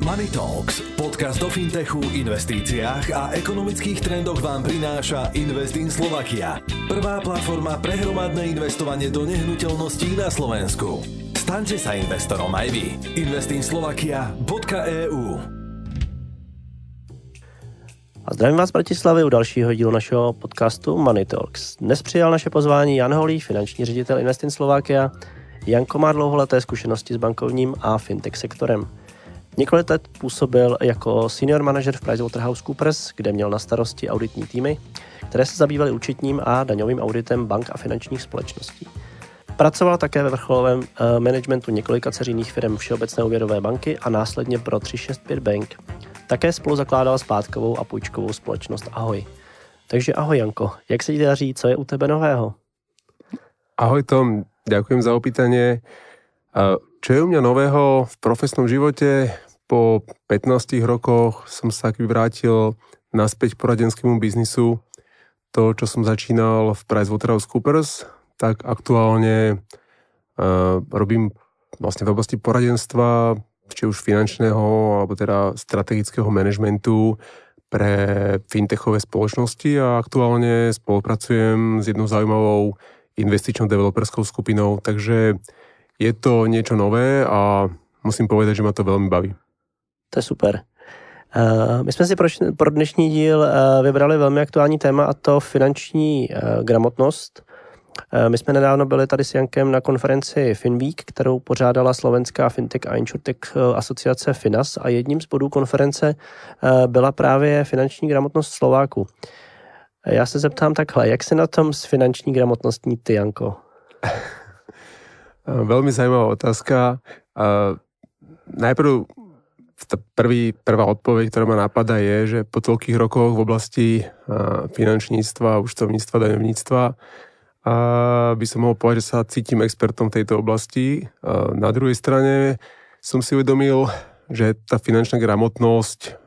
Money Talks, podcast o fintechu, investíciách a ekonomických trendoch vám prináša Invest in Slovakia. Prvá platforma pre hromadné investovanie do nehnuteľností na Slovensku. Staňte sa investorom aj vy. investinslovakia.eu A zdravím vás Bratislavy u dalšího dílu našeho podcastu Money Talks. Dnes přijal naše pozvání Jan Holý, finanční ředitel Investin Slovakia. Janko má dlouholeté zkušenosti s bankovním a fintech sektorem. Několik let působil jako senior manager v PricewaterhouseCoopers, kde měl na starosti auditní týmy, které se zabývaly účetním a daňovým auditem bank a finančních společností. Pracoval také ve vrcholovém uh, managementu několika ceřinných firm Všeobecné úvěrové banky a následně pro 365 Bank. Také spolu zakládal spátkovou a půjčkovou společnost Ahoj. Takže ahoj Janko, jak se ti daří, co je u tebe nového? Ahoj Tom, ďakujem za opýtanie. Čo je u mňa nového v profesnom živote? Po 15 rokoch som sa vrátil naspäť k poradenskému biznisu. To, čo som začínal v PricewaterhouseCoopers, tak aktuálne uh, robím vlastne v oblasti poradenstva, či už finančného, alebo teda strategického manažmentu pre fintechové spoločnosti a aktuálne spolupracujem s jednou zaujímavou investičnou developerskou skupinou, takže je to niečo nové a musím povedať, že ma to veľmi baví. To je super. Uh, my jsme si pro, dnešní díl uh, vybrali velmi aktuální téma a to finanční uh, gramotnost. My jsme nedávno byli tady s Jankem na konferenci FinWeek, kterou pořádala slovenská fintech a insurtech asociace Finas a jedním z bodů konference byla právě finanční gramotnost Slováku. Já se zeptám takhle, jak se na tom s finanční gramotností ty, Janko? Veľmi zaujímavá otázka. Najprv prvý, prvá odpoveď, ktorá ma napadá je, že po toľkých rokoch v oblasti finančníctva, účtovníctva, daňovníctva by som mohol povedať, že sa cítim expertom v tejto oblasti. Na druhej strane som si uvedomil, že tá finančná gramotnosť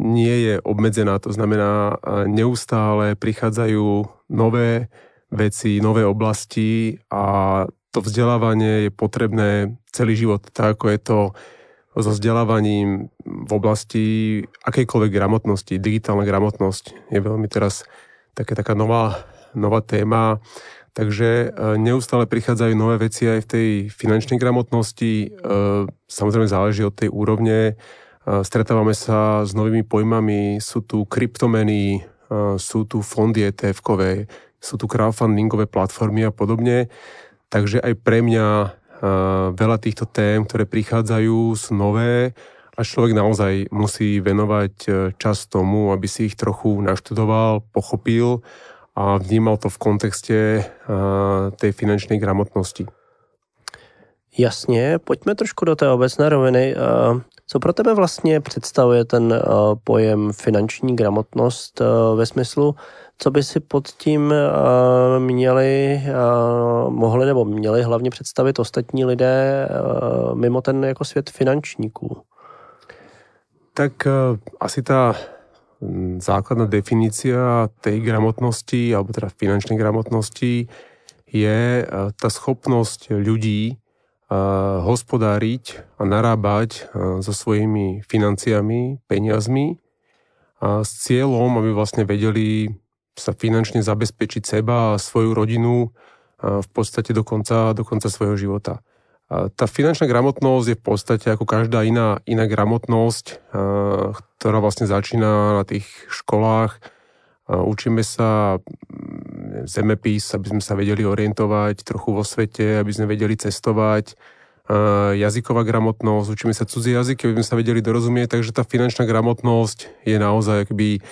nie je obmedzená. To znamená, neustále prichádzajú nové veci, nové oblasti a to vzdelávanie je potrebné celý život, tak ako je to so vzdelávaním v oblasti akejkoľvek gramotnosti. Digitálna gramotnosť je veľmi teraz také, taká nová, nová téma, takže e, neustále prichádzajú nové veci aj v tej finančnej gramotnosti. E, samozrejme záleží od tej úrovne. E, stretávame sa s novými pojmami, sú tu kryptomeny, sú tu fondy ETF-kové, sú tu crowdfundingové platformy a podobne. Takže aj pre mňa veľa týchto tém, ktoré prichádzajú, sú nové a človek naozaj musí venovať e, čas tomu, aby si ich trochu naštudoval, pochopil a vnímal to v kontexte tej finančnej gramotnosti. Jasně, pojďme trošku do té obecné roviny. Co pro tebe vlastně představuje ten pojem finanční gramotnost ve smyslu, co by si pod tím uh, měli, mohli nebo měli hlavně představit ostatní lidé mimo ten jako svět finančníků? Tak asi tá základná definícia tej gramotnosti, alebo teda finančnej gramotnosti je tá schopnosť ľudí hospodáriť a narábať so svojimi financiami, peniazmi a s cieľom, aby vlastne vedeli sa finančne zabezpečiť seba a svoju rodinu v podstate do konca, do konca svojho života. Tá finančná gramotnosť je v podstate ako každá iná, iná gramotnosť, ktorá vlastne začína na tých školách. Učíme sa zemepis, aby sme sa vedeli orientovať trochu vo svete, aby sme vedeli cestovať. Jazyková gramotnosť, učíme sa cudzie jazyky, aby sme sa vedeli dorozumieť, takže tá finančná gramotnosť je naozaj akby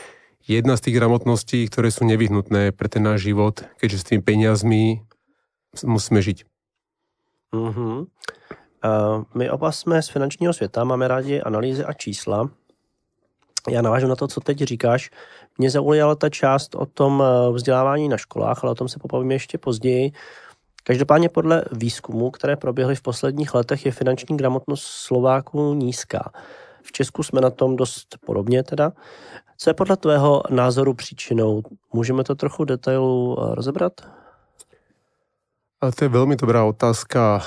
jedna z tých gramotností, ktoré sú nevyhnutné pre ten náš život, keďže s tými peniazmi musíme žiť. Mm-hmm. Uh, my oba jsme z finančního světa, máme rádi analýzy a čísla. Já navážu na to, co teď říkáš. Mě zaujala ta část o tom eh, vzdělávání na školách, ale o tom se popovíme ještě později. Každopádně podle výzkumu, které proběhly v posledních letech, je finanční gramotnost Slováků nízká. V Česku jsme na tom dost podobně teda. Co je podle tvého názoru příčinou? Můžeme to trochu detailu eh, rozebrat? A to je veľmi dobrá otázka. Eh,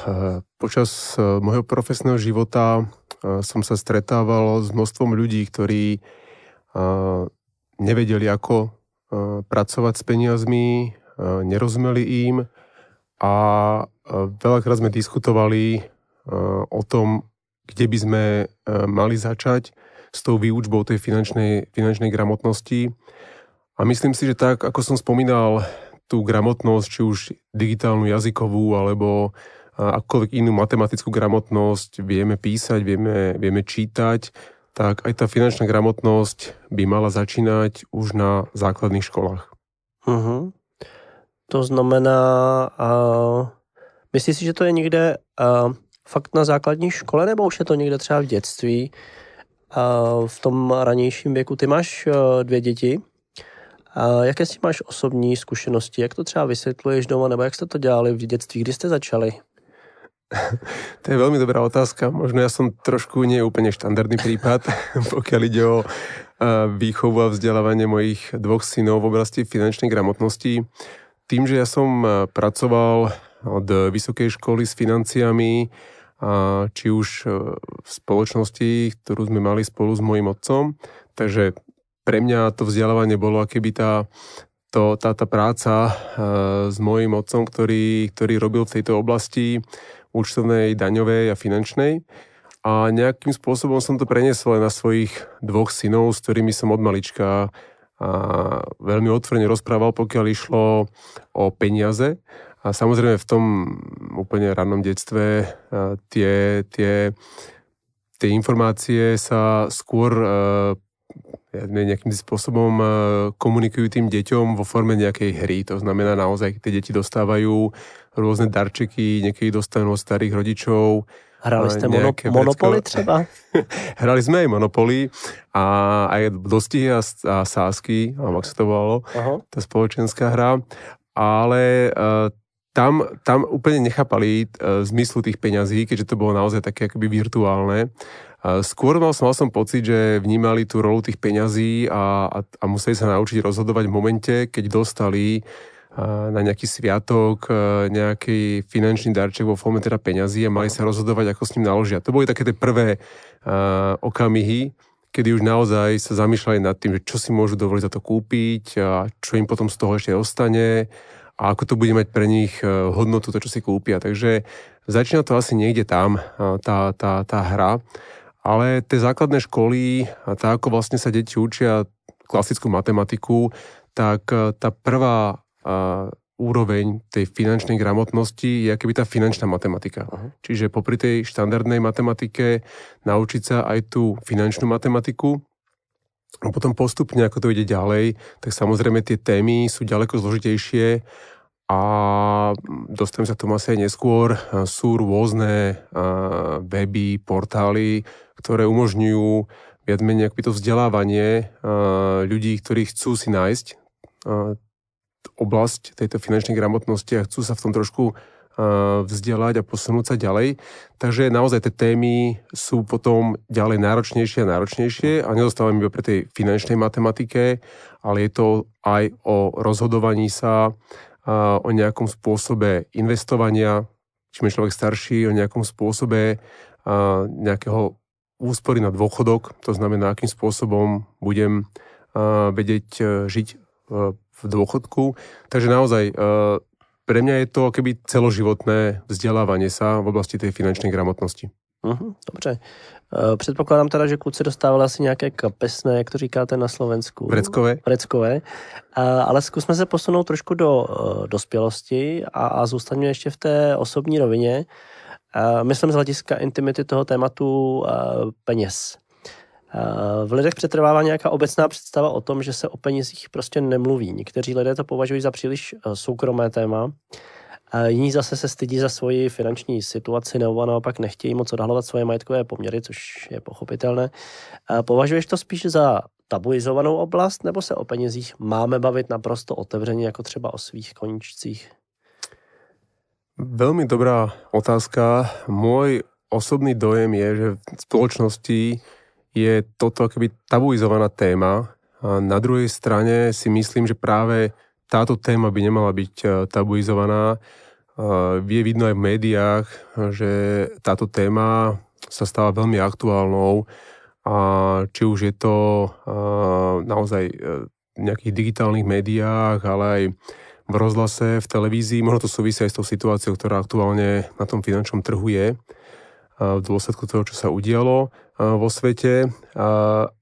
počas môjho profesného života som sa stretával s množstvom ľudí, ktorí nevedeli, ako pracovať s peniazmi, nerozumeli im a veľakrát sme diskutovali o tom, kde by sme mali začať s tou výučbou tej finančnej, finančnej gramotnosti. A myslím si, že tak, ako som spomínal, tú gramotnosť, či už digitálnu jazykovú, alebo akúkoľvek inú matematickú gramotnosť, vieme písať, vieme, vieme čítať, tak aj tá finančná gramotnosť by mala začínať už na základných školách. Uh-huh. To znamená, uh, myslíš si, že to je někde uh, fakt na základní škole, nebo už je to někde třeba v dětství, uh, v tom ranějším věku? Ty máš uh, dvě děti. A jaké si máš osobní zkušenosti? Jak to třeba vysvětluješ doma, nebo jak jste to dělali v dětství? Kdy jste začali? To je veľmi dobrá otázka. Možno ja som trošku nie úplne štandardný prípad, pokiaľ ide o výchovu a vzdelávanie mojich dvoch synov v oblasti finančnej gramotnosti. Tým, že ja som pracoval od vysokej školy s financiami, či už v spoločnosti, ktorú sme mali spolu s mojim otcom, takže pre mňa to vzdelávanie bolo akéby tá, to, tá, tá práca s mojim otcom, ktorý, ktorý robil v tejto oblasti účtovnej, daňovej a finančnej. A nejakým spôsobom som to preniesol aj na svojich dvoch synov, s ktorými som od malička a veľmi otvorene rozprával, pokiaľ išlo o peniaze. A samozrejme v tom úplne rannom detstve tie, tie, tie informácie sa skôr nejakým spôsobom komunikujú tým deťom vo forme nejakej hry. To znamená naozaj, tie deti dostávajú rôzne darčeky, niekedy dostanú od starých rodičov. Hrali ste monop- Monopoly třeba? Hrali sme aj Monopoly a aj dostihy a, a sásky, alebo ak sa to volalo, Aha. tá spoločenská hra. Ale uh, tam, tam úplne nechápali uh, zmyslu tých peňazí, keďže to bolo naozaj také akoby virtuálne. Uh, skôr mal som, mal som pocit, že vnímali tú rolu tých peňazí a, a, a museli sa naučiť rozhodovať v momente, keď dostali na nejaký sviatok, nejaký finančný darček vo forme teda peňazí a mali sa rozhodovať, ako s ním naložia. To boli také tie prvé okamihy, kedy už naozaj sa zamýšľali nad tým, čo si môžu dovoliť za to kúpiť a čo im potom z toho ešte ostane a ako to bude mať pre nich hodnotu, to, čo si kúpia. Takže začína to asi niekde tam, tá, tá, tá hra. Ale tie základné školy, a tá ako vlastne sa deti učia klasickú matematiku, tak tá prvá úroveň tej finančnej gramotnosti je akoby tá finančná matematika. Uh-huh. Čiže popri tej štandardnej matematike naučiť sa aj tú finančnú matematiku a potom postupne, ako to ide ďalej, tak samozrejme tie témy sú ďaleko zložitejšie a dostanem sa k tomu asi aj neskôr. Sú rôzne weby, portály, ktoré umožňujú viac menej to vzdelávanie ľudí, ktorí chcú si nájsť oblasť tejto finančnej gramotnosti a chcú sa v tom trošku vzdelať a posunúť sa ďalej. Takže naozaj tie témy sú potom ďalej náročnejšie a náročnejšie a nedostávame iba pre tej finančnej matematike, ale je to aj o rozhodovaní sa o nejakom spôsobe investovania, čím je človek starší, o nejakom spôsobe nejakého úspory na dôchodok, to znamená, akým spôsobom budem vedieť e, žiť e, v dôchodku. Takže naozaj e, pre mňa je to keby celoživotné vzdelávanie sa v oblasti tej finančnej gramotnosti. Uh-huh, dobře. E, předpokládám teda, že kluci dostávali asi nějaké kapesné, jak to říkáte na Slovensku. Vreckové. Vreckové. Ale zkusme se posunout trošku do dospělosti a, a zůstaňme ještě v té osobní rovině. Myslím z hlediska intimity toho tématu peněz. Eh, v lidech přetrvává nějaká obecná představa o tom, že se o penězích prostě nemluví. Někteří lidé to považují za příliš eh, soukromé téma, jiní zase se stydí za svoji finanční situaci nebo naopak nechtějí moc odhalovat svoje majetkové poměry, což je pochopitelné. Považuješ to spíš za tabuizovanou oblast, nebo se o penězích máme bavit naprosto otevřeně, jako třeba o svých koničcích? Veľmi dobrá otázka. Môj osobný dojem je, že v spoločnosti je toto akoby tabuizovaná téma. A na druhej strane si myslím, že práve táto téma by nemala byť e, tabuizovaná. Je vidno aj v médiách, že táto téma sa stáva veľmi aktuálnou a či už je to naozaj v nejakých digitálnych médiách, ale aj v rozhlase, v televízii. Možno to súvisí aj s tou situáciou, ktorá aktuálne na tom finančnom trhu je v dôsledku toho, čo sa udialo vo svete.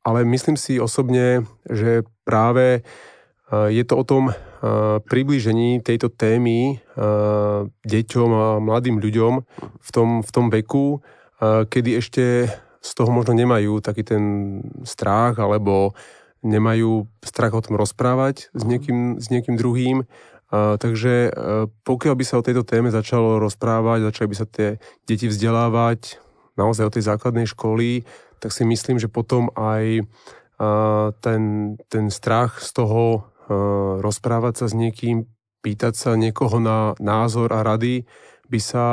Ale myslím si osobne, že práve je to o tom priblížení tejto témy deťom a mladým ľuďom v tom, v tom veku, kedy ešte z toho možno nemajú taký ten strach alebo nemajú strach o tom rozprávať s mhm. niekým, s niekým druhým. Uh, takže uh, pokiaľ by sa o tejto téme začalo rozprávať, začali by sa tie deti vzdelávať naozaj od tej základnej školy, tak si myslím, že potom aj ten, ten strach z toho rozprávať sa s niekým, pýtať sa niekoho na názor a rady by sa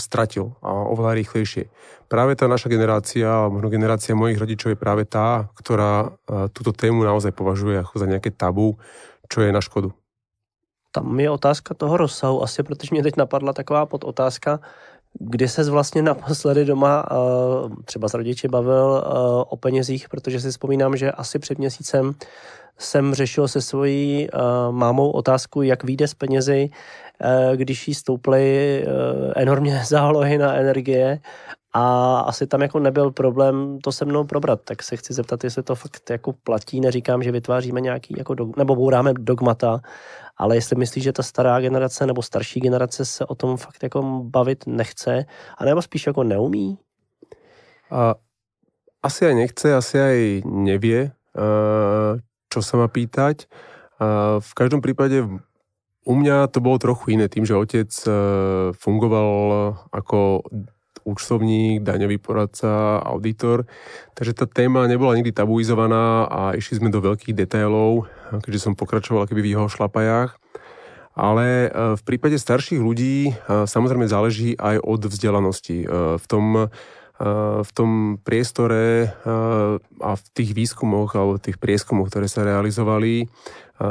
stratil a oveľa rýchlejšie. Práve tá naša generácia, možno generácia mojich rodičov je práve tá, ktorá túto tému naozaj považuje ako za nejaké tabu, čo je na škodu. Tam je otázka toho rozsahu asi, protože mě teď napadla taková podotázka, kdy se vlastně naposledy doma třeba s rodiči bavil o penězích, protože si vzpomínám, že asi před měsícem jsem řešil se svojí mámou otázku, jak vyjde z penězi, když jí stouply enormně zálohy na energie a asi tam jako nebyl problém to se mnou probrat, tak se chci zeptat, jestli to fakt jako platí, neříkám, že vytváříme nějaký jako dog, nebo bouráme dogmata, ale jestli myslíš, že ta stará generace nebo starší generace se o tom fakt jako bavit nechce, anebo spíš jako neumí? A, asi aj nechce, asi aj nevie, čo sa má pýtať. V každom prípade u mňa to bolo trochu iné tým, že otec fungoval ako účtovník, daňový poradca, auditor. Takže tá téma nebola nikdy tabuizovaná a išli sme do veľkých detailov, keďže som pokračoval keby v jeho šlapajách. Ale e, v prípade starších ľudí e, samozrejme záleží aj od vzdelanosti. E, v tom, v tom priestore a v tých výskumoch alebo tých prieskumoch, ktoré sa realizovali,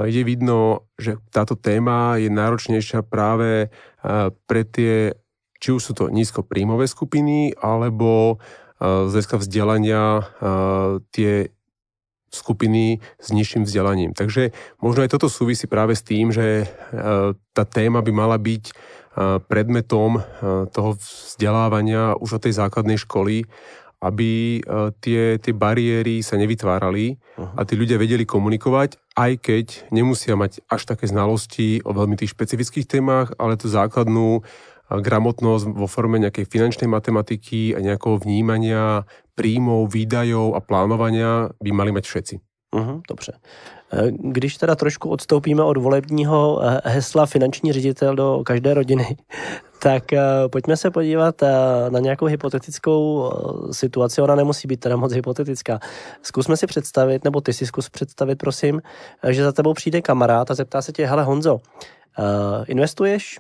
je vidno, že táto téma je náročnejšia práve pre tie či už sú to nízkopríjmové skupiny, alebo z hľadiska vzdelania tie skupiny s nižším vzdelaním. Takže možno aj toto súvisí práve s tým, že tá téma by mala byť predmetom toho vzdelávania už od tej základnej školy, aby tie, tie bariéry sa nevytvárali a tí ľudia vedeli komunikovať, aj keď nemusia mať až také znalosti o veľmi tých špecifických témach, ale tú základnú gramotnosť vo forme nejakej finančnej matematiky a nejakého vnímania príjmov, výdajov a plánovania by mali mať všetci. Uhum, dobře. E, když teda trošku odstoupíme od volebního e, hesla finanční ředitel do každé rodiny, tak e, pojďme se podívat na nějakou hypotetickou situaci. Ona nemusí být teda moc hypotetická. Zkusme si představit, nebo ty si zkus představit, prosím, že za tebou přijde kamarád a zeptá se tě, hele Honzo, investuješ?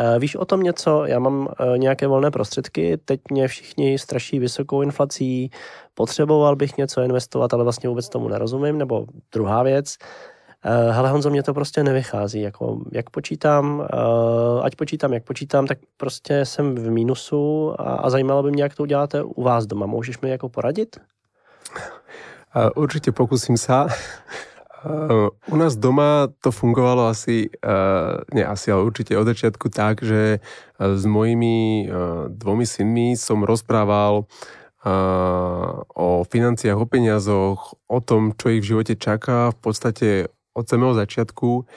Eh, víš o tom něco? Já mám eh, nějaké volné prostředky, teď mě všichni straší vysokou inflací, potřeboval bych něco investovat, ale vlastně vůbec tomu nerozumím. Nebo druhá věc, eh, hele Honzo, mě to prostě nevychází. Jako, jak počítám, ať počítám, jak počítám, tak prostě jsem v mínusu a, zajímalo by mě, jak to uděláte u vás doma. Můžeš mi jako poradit? Určite pokúsim sa. U nás doma to fungovalo asi, nie asi, ale určite od začiatku tak, že s mojimi dvomi synmi som rozprával o financiách, o peniazoch, o tom, čo ich v živote čaká, v podstate od samého začiatku.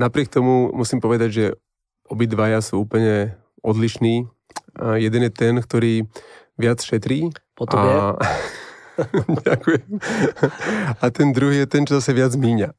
Napriek tomu musím povedať, že obidvaja sú úplne odlišní. Jeden je ten, ktorý viac šetrí. Po tobie? A... Ďakujem. A ten druhý je ten, čo zase viac míňa.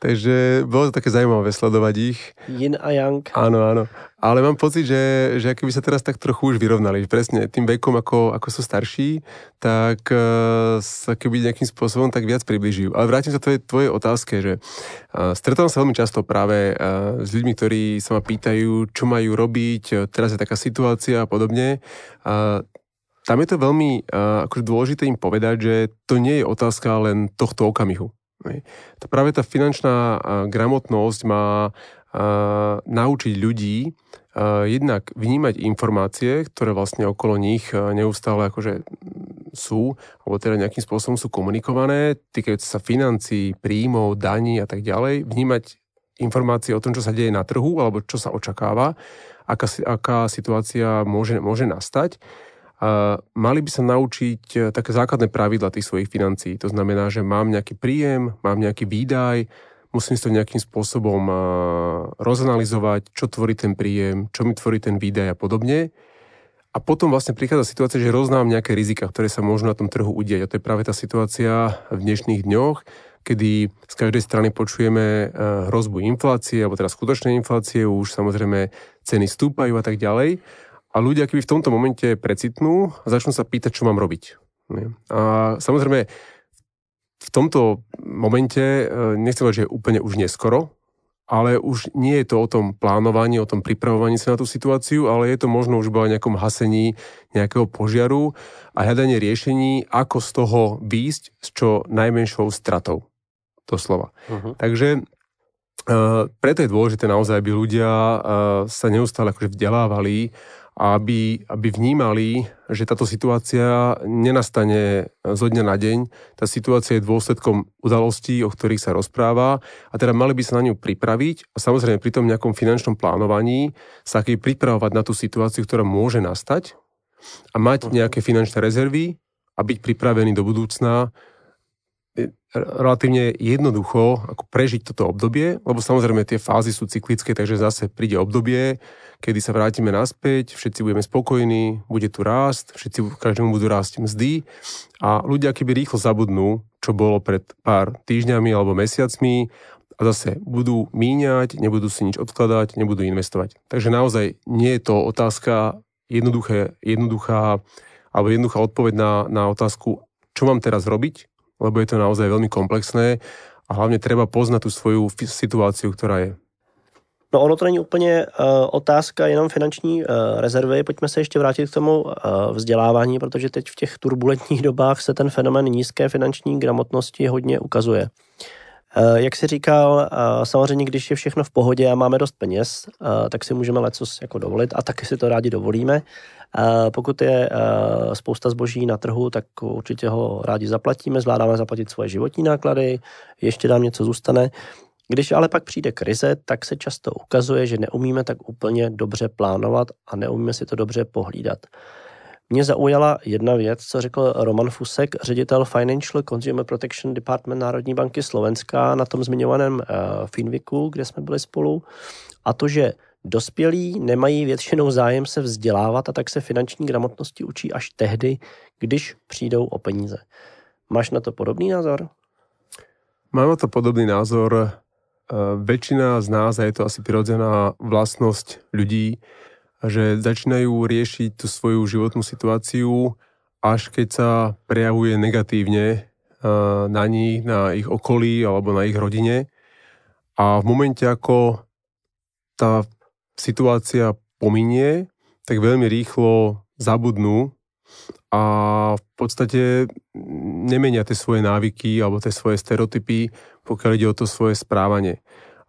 Takže bolo to také zaujímavé sledovať ich. Yin a yang. Áno, áno. Ale mám pocit, že, že by sa teraz tak trochu už vyrovnali. Presne tým vekom, ako, ako sú starší, tak uh, sa keby nejakým spôsobom tak viac približujú. Ale vrátim sa tvojej, tvojej otázke, že uh, stretávam sa veľmi často práve uh, s ľuďmi, ktorí sa ma pýtajú, čo majú robiť, teraz je taká situácia a podobne. Uh, tam je to veľmi uh, akože dôležité im povedať, že to nie je otázka len tohto okamihu. To práve tá finančná uh, gramotnosť má uh, naučiť ľudí jednak vnímať informácie, ktoré vlastne okolo nich neustále akože sú, alebo teda nejakým spôsobom sú komunikované, týkajúce sa financií, príjmov, daní a tak ďalej, vnímať informácie o tom, čo sa deje na trhu, alebo čo sa očakáva, aká, aká situácia môže, môže nastať. A mali by sa naučiť e, také základné pravidla tých svojich financií. To znamená, že mám nejaký príjem, mám nejaký výdaj, musím si to nejakým spôsobom rozanalizovať, čo tvorí ten príjem, čo mi tvorí ten výdaj a podobne. A potom vlastne prichádza situácia, že roznám nejaké rizika, ktoré sa môžu na tom trhu udieť. A to je práve tá situácia v dnešných dňoch, kedy z každej strany počujeme e, hrozbu inflácie, alebo teda skutočnej inflácie, už samozrejme ceny stúpajú a tak ďalej. A ľudia, keby v tomto momente precitnú, začnú sa pýtať, čo mám robiť. A samozrejme, v tomto momente, e, nechcem povedať, že je úplne už neskoro, ale už nie je to o tom plánovaní, o tom pripravovaní sa na tú situáciu, ale je to možno už o nejakom hasení nejakého požiaru a hľadanie riešení, ako z toho výjsť s čo najmenšou stratou. slova. Uh-huh. Takže uh, preto je dôležité naozaj, aby ľudia uh, sa neustále akože vzdelávali a aby, aby vnímali, že táto situácia nenastane zo dňa na deň. Tá situácia je dôsledkom udalostí, o ktorých sa rozpráva a teda mali by sa na ňu pripraviť a samozrejme pri tom nejakom finančnom plánovaní sa aký pripravovať na tú situáciu, ktorá môže nastať a mať nejaké finančné rezervy a byť pripravený do budúcna relatívne jednoducho ako prežiť toto obdobie, lebo samozrejme tie fázy sú cyklické, takže zase príde obdobie, kedy sa vrátime naspäť, všetci budeme spokojní, bude tu rást, všetci každému budú rásť mzdy a ľudia keby rýchlo zabudnú, čo bolo pred pár týždňami alebo mesiacmi a zase budú míňať, nebudú si nič odkladať, nebudú investovať. Takže naozaj nie je to otázka jednoduché, jednoduchá alebo jednoduchá odpoveď na, na otázku, čo mám teraz robiť, lebo je to naozaj veľmi komplexné a hlavne treba poznať tú svoju situáciu, ktorá je. No ono to není úplně uh, otázka jenom finanční uh, rezervy. Pojďme se ještě vrátit k tomu uh, vzdělávání, protože teď v těch turbulentních dobách se ten fenomen nízké finanční gramotnosti hodně ukazuje. Jak si říkal, samozřejmě, když je všechno v pohodě a máme dost peněz, tak si můžeme lecos jako dovolit a taky si to rádi dovolíme. Pokud je spousta zboží na trhu, tak určitě ho rádi zaplatíme, zvládáme zaplatit svoje životní náklady, ještě nám něco zůstane. Když ale pak přijde krize, tak se často ukazuje, že neumíme tak úplně dobře plánovat a neumíme si to dobře pohlídat. Mě zaujala jedna věc, co řekl Roman Fusek, ředitel Financial Consumer Protection Department Národní banky Slovenska na tom zmiňovaném uh, Finviku, kde jsme byli spolu, a to, že Dospělí nemají většinou zájem se vzdělávat a tak se finanční gramotnosti učí až tehdy, když přijdou o peníze. Máš na to podobný názor? Mám na to podobný názor. E, väčšina z nás, a je to asi prirodzená vlastnosť ľudí, že začínajú riešiť tú svoju životnú situáciu, až keď sa prejavuje negatívne e, na nich, na ich okolí alebo na ich rodine. A v momente, ako tá situácia pominie, tak veľmi rýchlo zabudnú a v podstate nemenia tie svoje návyky alebo tie svoje stereotypy, pokiaľ ide o to svoje správanie.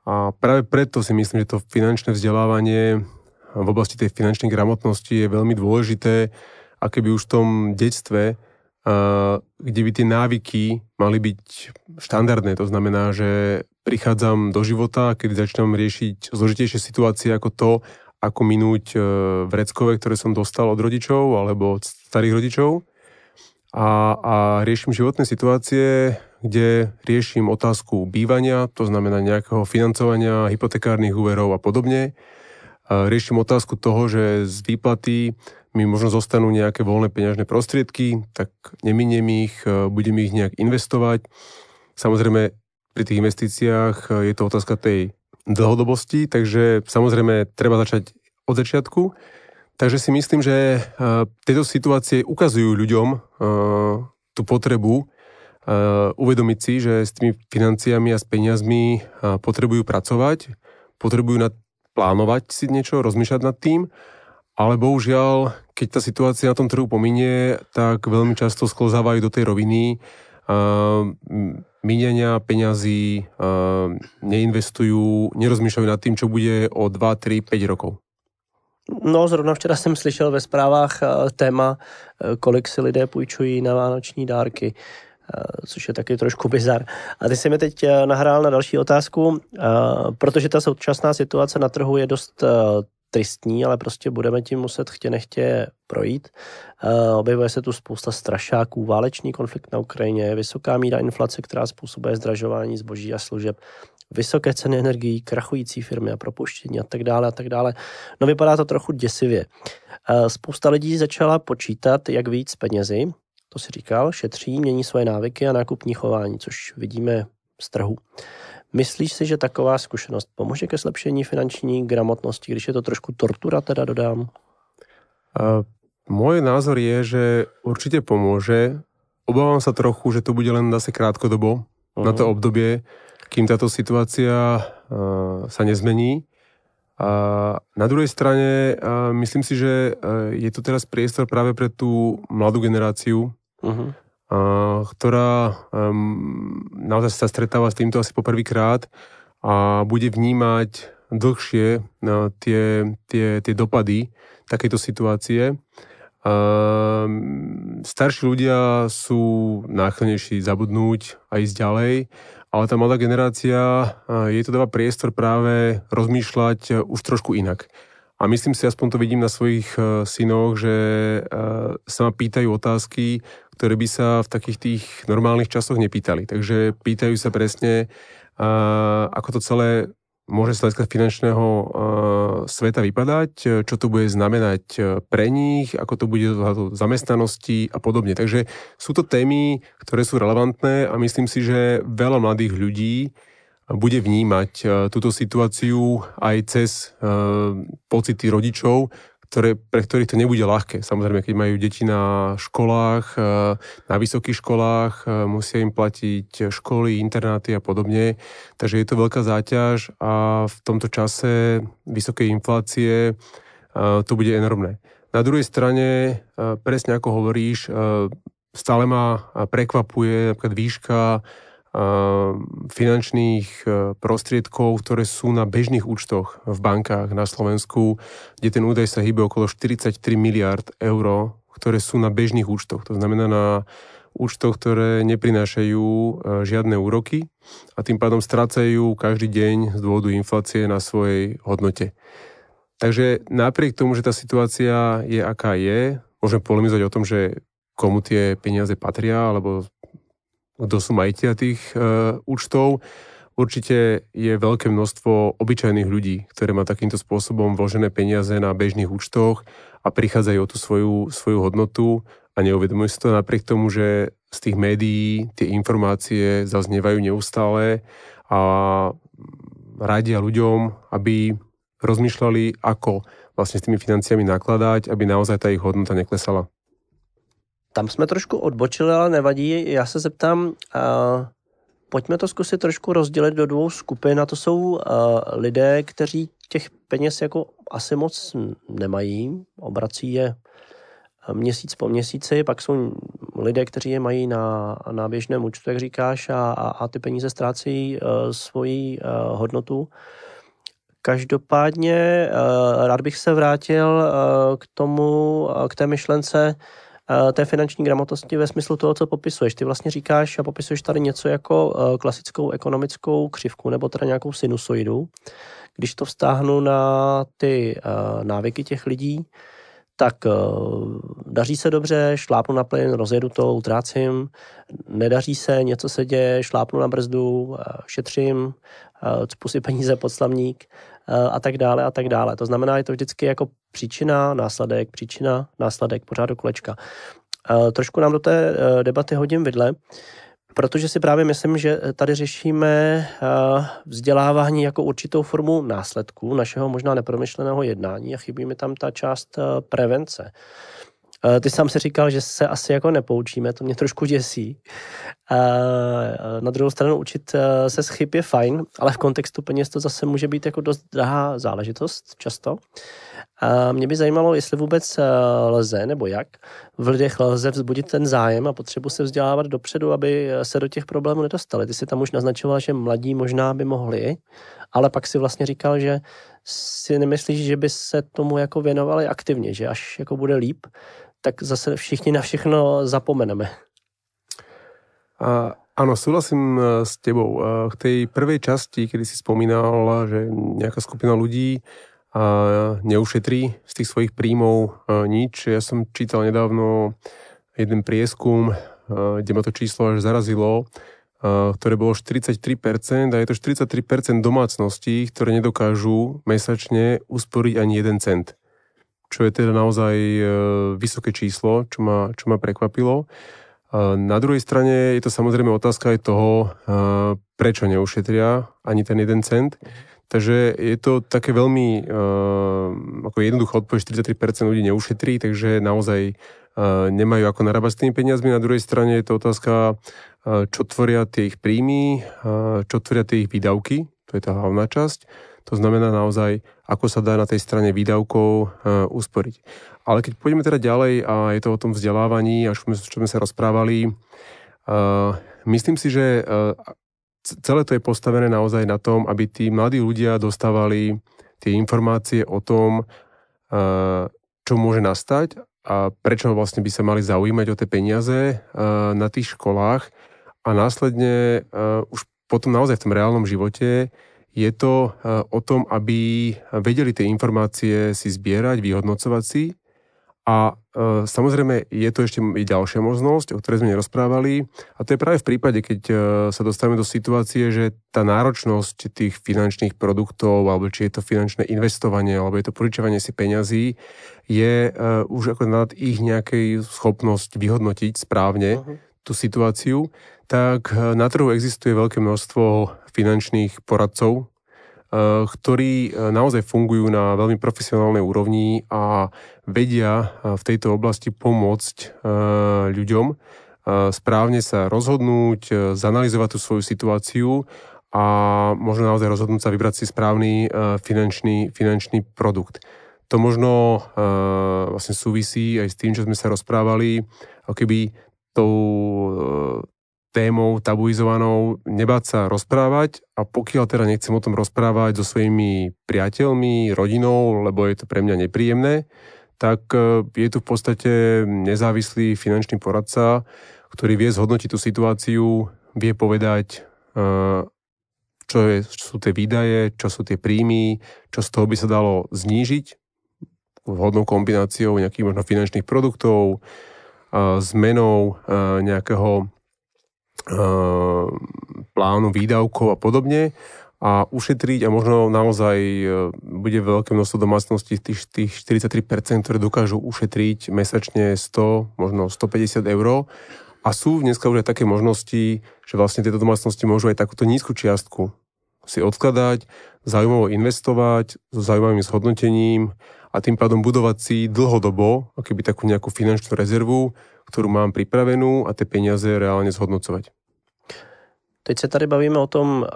A práve preto si myslím, že to finančné vzdelávanie v oblasti tej finančnej gramotnosti je veľmi dôležité a keby už v tom detstve, kde by tie návyky mali byť štandardné, to znamená, že prichádzam do života, kedy začínam riešiť zložitejšie situácie ako to, ako minúť e, vreckové, ktoré som dostal od rodičov alebo od starých rodičov. A, a riešim životné situácie, kde riešim otázku bývania, to znamená nejakého financovania, hypotekárnych úverov a podobne. A riešim otázku toho, že z výplaty mi možno zostanú nejaké voľné peňažné prostriedky, tak neminiem ich, e, budem ich nejak investovať. Samozrejme, pri tých investíciách e, je to otázka tej dlhodobosti, takže samozrejme treba začať od začiatku. Takže si myslím, že e, tieto situácie ukazujú ľuďom tú potrebu uvedomiť si, že s tými financiami a s peniazmi potrebujú pracovať, potrebujú plánovať si niečo, rozmýšľať nad tým, ale bohužiaľ, keď tá situácia na tom trhu pominie, tak veľmi často sklozávajú do tej roviny míňania peňazí, neinvestujú, nerozmýšľajú nad tým, čo bude o 2, 3, 5 rokov. No, zrovna včera jsem slyšel ve zprávách téma, kolik si lidé půjčují na vánoční dárky což je taky trošku bizar. A ty jsi mi teď nahrál na další otázku, protože ta současná situace na trhu je dost tristní, ale prostě budeme tím muset chtě nechtě projít. Uh, objevuje se tu spousta strašáků, válečný konflikt na Ukrajině, vysoká míra inflace, která způsobuje zdražování zboží a služeb, vysoké ceny energií, krachující firmy a propuštění a tak dále a tak dále. No vypadá to trochu děsivě. Uh, spousta lidí začala počítat, jak víc penězi, to si říkal, šetří, mění svoje návyky a nákupní chování, což vidíme z trhu. Myslíš si, že taková zkušenost pomůže ke zlepšení finanční gramotnosti, když je to trošku tortura, teda dodám? Uh, môj názor je, že určite pomôže. Obávam sa trochu, že to bude len zase krátkodobo, uh-huh. na to mhm. obdobie, kým táto situácia uh, sa nezmení. A na druhej strane uh, myslím si, že uh, je tu teraz priestor práve pre tú mladú generáciu, uh-huh ktorá naozaj sa stretáva s týmto asi poprvýkrát a bude vnímať dlhšie tie, tie, tie dopady takejto situácie. Starší ľudia sú náchylnejší zabudnúť a ísť ďalej, ale tá mladá generácia, jej to dáva priestor práve rozmýšľať už trošku inak. A myslím si, aspoň to vidím na svojich synoch, že sa ma pýtajú otázky, ktoré by sa v takých tých normálnych časoch nepýtali. Takže pýtajú sa presne, ako to celé môže z hľadiska finančného sveta vypadať, čo to bude znamenať pre nich, ako to bude zamestnanosti a podobne. Takže sú to témy, ktoré sú relevantné a myslím si, že veľa mladých ľudí bude vnímať túto situáciu aj cez pocity rodičov, ktoré, pre ktorých to nebude ľahké. Samozrejme, keď majú deti na školách, e, na vysokých školách, e, musia im platiť školy, internáty a podobne. Takže je to veľká záťaž a v tomto čase vysokej inflácie e, to bude enormné. Na druhej strane, presne ako hovoríš, stále ma prekvapuje napríklad výška finančných e, prostriedkov, ktoré sú na bežných účtoch v bankách na Slovensku, kde ten údaj sa hýbe okolo 43 miliard eur, ktoré sú na bežných účtoch. To znamená na účtoch, ktoré neprinášajú e, žiadne úroky a tým pádom strácajú každý deň z dôvodu inflácie na svojej hodnote. Takže napriek tomu, že tá situácia je aká je, môžem polemizovať o tom, že komu tie peniaze patria, alebo kto sú majiteľ tých e, účtov. Určite je veľké množstvo obyčajných ľudí, ktoré má takýmto spôsobom vložené peniaze na bežných účtoch a prichádzajú o tú svoju, svoju hodnotu a neuvedomujú si to napriek tomu, že z tých médií tie informácie zaznievajú neustále a radia ľuďom, aby rozmýšľali, ako vlastne s tými financiami nakladať, aby naozaj tá ich hodnota neklesala. Tam jsme trošku odbočili, ale nevadí. Já se zeptám, uh, pojďme to zkusit trošku rozdělit do dvou skupin. A to jsou uh, lidé, kteří těch peněz jako asi moc nemají, obrací je měsíc po měsíci, pak jsou lidé, kteří je mají na, na běžném účtu, jak říkáš, a, a, a ty peníze ztrácejí uh, svoji uh, hodnotu. Každopádně uh, rád bych se vrátil uh, k tomu, uh, k té myšlence, té finanční gramotnosti ve smyslu toho, co popisuješ. Ty vlastně říkáš a popisuješ tady něco jako eh, klasickou ekonomickou křivku nebo teda nějakou sinusoidu. Když to vztáhnu na ty eh, návyky těch lidí, tak eh, daří se dobře, šlápnu na plyn, rozjedu to, utrácím, nedaří se, něco se děje, šlápnu na brzdu, šetřím, cpu si peníze pod slavník a tak dále a tak dále. To znamená, je to vždycky jako příčina, následek, příčina, následek, pořád do kolečka. Trošku nám do té debaty hodím vidle, protože si právě myslím, že tady řešíme vzdělávání jako určitou formu následků našeho možná nepromyšleného jednání a chybí mi tam ta část prevence. Ty sám si říkal, že se asi jako nepoučíme, to mě trošku děsí. Na druhou stranu učit se z chyb je fajn, ale v kontextu peněz to zase může být jako dost drahá záležitost často. A mě by zajímalo, jestli vůbec lze, nebo jak v lidech lze vzbudit ten zájem a potřebu se vzdělávat dopředu, aby se do těch problémů nedostali. Ty si tam už naznačoval, že mladí možná by mohli, ale pak si vlastně říkal, že si nemyslíš, že by se tomu jako věnovali aktivně, že až jako bude líp, tak zase všichni na všechno zapomeneme. A, áno, súhlasím e, s tebou. V e, tej prvej časti, kedy si spomínal, že nejaká skupina ľudí neušetrí z tých svojich príjmov e, nič. Ja som čítal nedávno jeden prieskum, kde ma to číslo až zarazilo, ktoré bolo 43% a je to 43% domácností, ktoré nedokážu mesačne usporiť ani jeden cent. Čo je teda naozaj vysoké číslo, čo ma, čo ma prekvapilo. Na druhej strane je to samozrejme otázka aj toho, prečo neušetria ani ten jeden cent. Takže je to také veľmi ako jednoducho odpoveď, 43% ľudí neušetrí, takže naozaj nemajú ako narábať s tými peniazmi. Na druhej strane je to otázka, čo tvoria tie ich príjmy, čo tvoria tie ich výdavky, to je tá hlavná časť. To znamená naozaj, ako sa dá na tej strane výdavkov usporiť. Ale keď pôjdeme teda ďalej a je to o tom vzdelávaní, až čo sme sa rozprávali, uh, myslím si, že uh, celé to je postavené naozaj na tom, aby tí mladí ľudia dostávali tie informácie o tom, čo môže nastať a prečo vlastne by sa mali zaujímať o tie peniaze na tých školách a následne už potom naozaj v tom reálnom živote je to o tom, aby vedeli tie informácie si zbierať, vyhodnocovať si a e, samozrejme je to ešte i ďalšia možnosť, o ktorej sme nerozprávali. A to je práve v prípade, keď e, sa dostávame do situácie, že tá náročnosť tých finančných produktov, alebo či je to finančné investovanie, alebo je to požičovanie si peňazí, je e, už ako nad ich nejakej schopnosť vyhodnotiť správne uh-huh. tú situáciu, tak e, na trhu existuje veľké množstvo finančných poradcov, Eh, ktorí eh, naozaj fungujú na veľmi profesionálnej úrovni a vedia eh, v tejto oblasti pomôcť ľuďom správne sa rozhodnúť, zanalizovať tú svoju situáciu a možno naozaj rozhodnúť sa vybrať si správny finančný, finančný produkt. To možno vlastne súvisí aj s tým, čo sme sa rozprávali, keby tou témou tabuizovanou nebáť sa rozprávať a pokiaľ teda nechcem o tom rozprávať so svojimi priateľmi, rodinou, lebo je to pre mňa nepríjemné, tak e, je tu v podstate nezávislý finančný poradca, ktorý vie zhodnotiť tú situáciu, vie povedať, e, čo, je, čo sú tie výdaje, čo sú tie príjmy, čo z toho by sa dalo znížiť vhodnou kombináciou nejakých možno finančných produktov, zmenou e, nejakého Ehm, plánu výdavkov a podobne a ušetriť a možno naozaj e, bude veľké množstvo domácností tých, tých 43%, ktoré dokážu ušetriť mesačne 100, možno 150 eur. A sú dneska už aj také možnosti, že vlastne tieto domácnosti môžu aj takúto nízku čiastku si odkladať, zaujímavo investovať, so zaujímavým zhodnotením a tým pádom budovať si dlhodobo, akoby takú nejakú finančnú rezervu, ktorú mám pripravenú a tie peniaze reálne zhodnocovať. Teď se tady bavíme o tom, eh,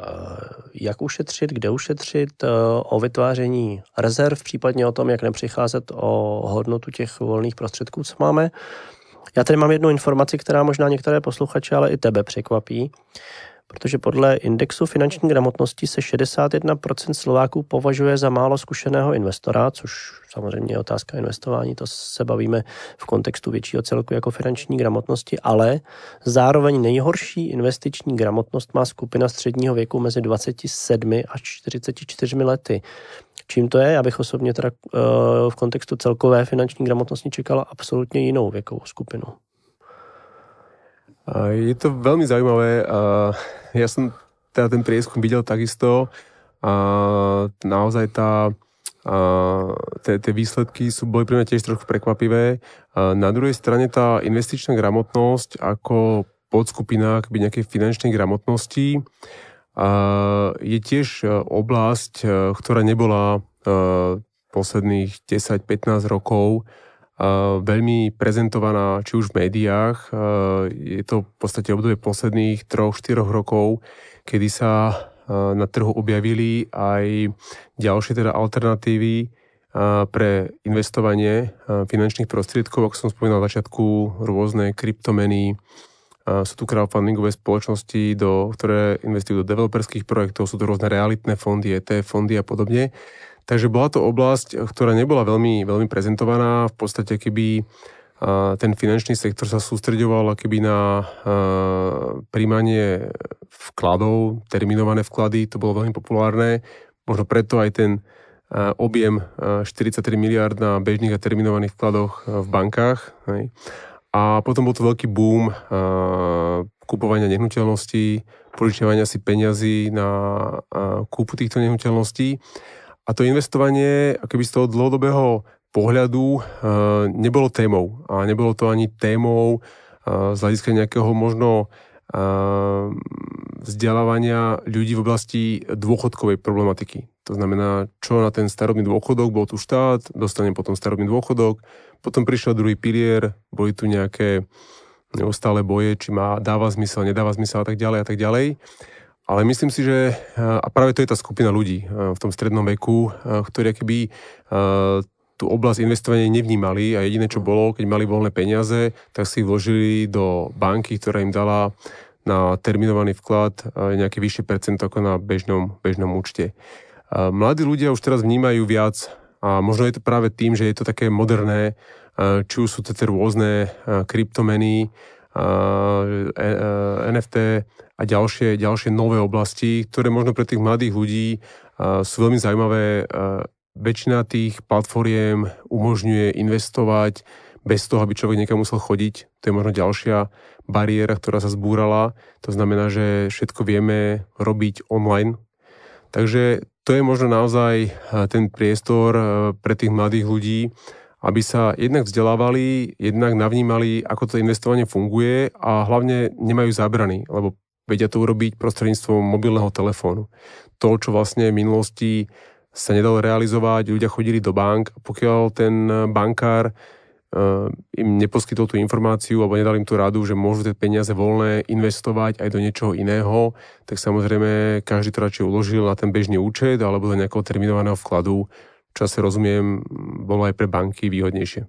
jak ušetřit, kde ušetřit, eh, o vytváření rezerv, případně o tom, jak nepřicházet o hodnotu těch volných prostředků, co máme. Já tady mám jednu informaci, která možná některé posluchače, ale i tebe překvapí protože podle indexu finanční gramotnosti se 61% Slováků považuje za málo zkušeného investora, což samozřejmě je otázka investování, to se bavíme v kontextu většího celku jako finanční gramotnosti, ale zároveň nejhorší investiční gramotnost má skupina středního věku mezi 27 až 44 lety. Čím to je? Já bych osobně teda eh, v kontextu celkové finanční gramotnosti čekala absolutně jinou věkovou skupinu. Je to veľmi zaujímavé. Ja som teda ten prieskum videl takisto a naozaj tá tie, tie výsledky sú, boli pre mňa tiež trošku prekvapivé. Na druhej strane tá investičná gramotnosť ako podskupina akoby nejakej finančnej gramotnosti je tiež oblasť, ktorá nebola posledných 10-15 rokov veľmi prezentovaná či už v médiách. Je to v podstate obdobie posledných 3-4 rokov, kedy sa na trhu objavili aj ďalšie teda alternatívy pre investovanie finančných prostriedkov, ako som spomínal na začiatku, rôzne kryptomeny, sú tu crowdfundingové spoločnosti, do, ktoré investujú do developerských projektov, sú to rôzne realitné fondy, ETF fondy a podobne. Takže bola to oblasť, ktorá nebola veľmi, veľmi prezentovaná. V podstate, keby ten finančný sektor sa sústreďoval keby na príjmanie vkladov, terminované vklady, to bolo veľmi populárne. Možno preto aj ten objem 43 miliard na bežných a terminovaných vkladoch v bankách. A potom bol to veľký boom kupovania nehnuteľností, požičiavania si peňazí na kúpu týchto nehnuteľností. A to investovanie, keby z toho dlhodobého pohľadu nebolo témou. A nebolo to ani témou z hľadiska nejakého možno vzdelávania ľudí v oblasti dôchodkovej problematiky. To znamená, čo na ten starobný dôchodok, bol tu štát, dostane potom starobný dôchodok, potom prišiel druhý pilier, boli tu nejaké neustále boje, či má, dáva zmysel, nedáva zmysel a tak ďalej a tak ďalej. Ale myslím si, že a práve to je tá skupina ľudí v tom strednom veku, ktorí keby tú oblasť investovania nevnímali a jediné, čo bolo, keď mali voľné peniaze, tak si vložili do banky, ktorá im dala na terminovaný vklad nejaký vyšší percent ako na bežnom, bežnom účte. Mladí ľudia už teraz vnímajú viac a možno je to práve tým, že je to také moderné, či už sú to rôzne kryptomeny, NFT a ďalšie, ďalšie nové oblasti, ktoré možno pre tých mladých ľudí sú veľmi zaujímavé. Väčšina tých platformiem umožňuje investovať bez toho, aby človek niekam musel chodiť. To je možno ďalšia bariéra, ktorá sa zbúrala. To znamená, že všetko vieme robiť online. Takže to je možno naozaj ten priestor pre tých mladých ľudí, aby sa jednak vzdelávali, jednak navnímali, ako to investovanie funguje a hlavne nemajú zábrany, lebo vedia to urobiť prostredníctvom mobilného telefónu. To, čo vlastne v minulosti sa nedalo realizovať, ľudia chodili do bank pokiaľ ten bankár eh, im neposkytol tú informáciu alebo nedal im tú radu, že môžu tie peniaze voľné investovať aj do niečoho iného, tak samozrejme každý to radšej uložil na ten bežný účet alebo do nejakého terminovaného vkladu, čo asi rozumiem, bolo aj pre banky výhodnější.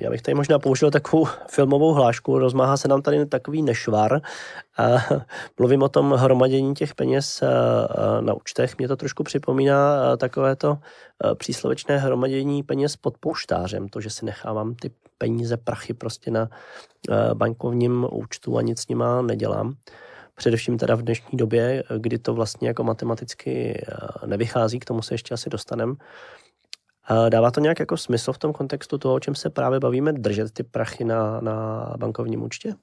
Já bych tady možná použil takovou filmovou hlášku, rozmáhá se nám tady takový nešvar. Mluvím o tom hromadění těch peněz na účtech. Mě to trošku připomíná takové to příslovečné hromadění peněz pod pouštářem. To, že si nechávám ty peníze, prachy prostě na bankovním účtu a nic s nima nedělám především teda v dnešní době, kdy to vlastně jako matematicky eh, nevychází, k tomu se ještě asi dostanem. Dává to nějak jako smysl v tom kontextu toho, o čem se právě bavíme, držet ty prachy na, na bankovním účtě?